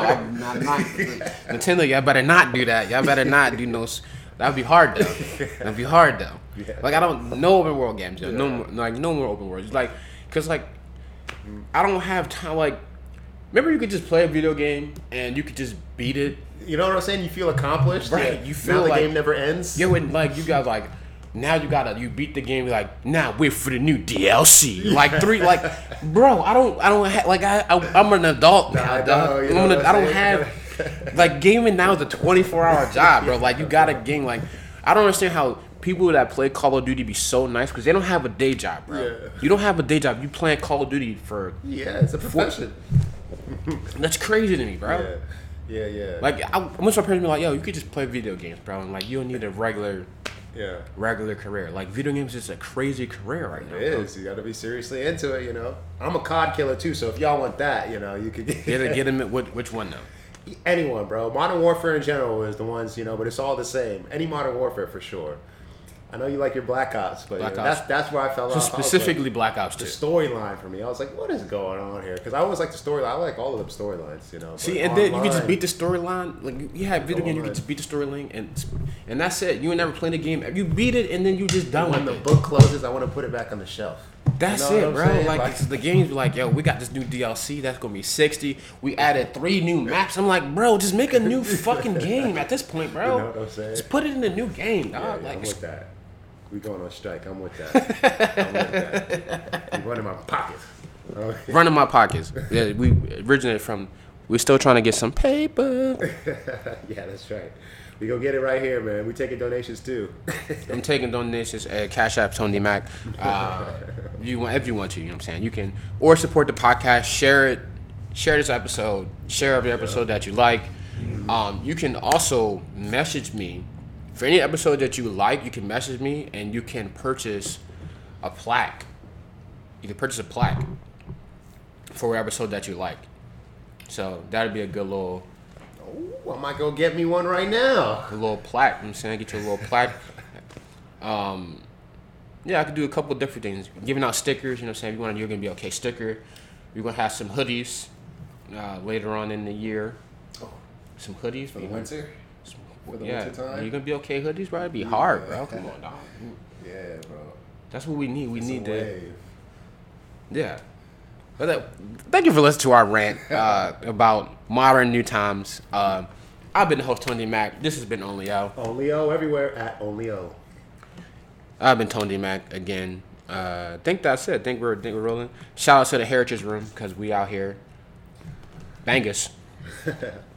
I'm not, not Nintendo. Y'all better not do that. Y'all better not do no. That'd be hard though. That'd be hard though. Yeah. Like I don't no open world games. Yo. No, more, like no more open worlds. Like, cause like I don't have time. Like, remember you could just play a video game and you could just beat it. You know what I'm saying? You feel accomplished. Right, Yeah. you feel now the like- game never ends. Yo, and like you got like now you gotta you beat the game. Like now wait for the new DLC. Like three. Like, bro, I don't I don't ha- like I, I I'm an adult now. I know, dog. you I'm I don't have like gaming now is a 24 hour job, bro. Like you got a game. Like I don't understand how people that play Call of Duty be so nice because they don't have a day job, bro. Yeah. You don't have a day job. You playing Call of Duty for yeah, it's a profession. that's crazy to me, bro. Yeah, yeah, yeah. Like I, I wish my parents be like, yo, you could just play video games, bro, and like you don't need a regular yeah. regular career. Like video games is a crazy career right now. It bro. You got to be seriously into it. You know. I'm a COD killer too, so if y'all want that, you know, you could get, Get it, get him. Which one though? anyone, bro. Modern Warfare in general is the ones, you know, but it's all the same. Any Modern Warfare for sure. I know you like your Black Ops, but Black you know, Ops. that's that's where I fell So off. Was like- specifically Black Ops the storyline for me. I was like, what is going on here? Because I always like the storyline. I like all of the storylines, you know. See, and then you can just beat the storyline. Like you- you have video game, you can just beat the storyline, and and that's it. You ain't never played the game. You beat it, and then you just done When the it. book closes, I want to put it back on the shelf. That's You know it, bro. saying? Like, Like- the games like, yo, we got this new DLC that's gonna be sixty. We added three new maps. I'm like, bro, just make a new fucking game at this point, bro. You know what I'm saying? Just put it in a new game, Yeah, dog. yeah, like, I'm with that. We going on strike. I'm with that. I'm with that. Running my pocket. Oh, running my pockets. Yeah, we originated from. We're still trying to get some paper. yeah, that's right. We go get it right here, man. We taking donations too. I'm taking donations at Cash App Tone D Mack. Uh, you want if you want to, you know what I'm saying. You can or support the podcast, share it, share this episode, share every episode that you like. Um, you can also message me for any episode that you like. You can message me and you can purchase a plaque. You can purchase a plaque for every episode that you like. So that'd be a good little Ooh, I might go get me one right now. a little plaque. You know I'm saying, get you a little plaque. Um, yeah, I could do a couple different things. Giving out stickers. You know, what I'm saying if you want, you're gonna be okay. Sticker. We're gonna have some hoodies uh, later on in the year. Oh. Some hoodies For the winter? For the yeah, winter time? you're gonna be okay. Hoodies, bro. It'd be hard, bro. Come on, dog. Yeah, bro. That's what we need. We It's a need to. wave. Yeah. But uh, thank you for listening to our rant uh, about modern new times. Uh, I've been the host Tone D Mack. This has been Onlyeaux. Only O everywhere at Onlyeaux. I've been Tone D Mack again. Uh, think that's it. Think we're think we're rolling. Shout out to the Heritage Room because we out here. Bang us.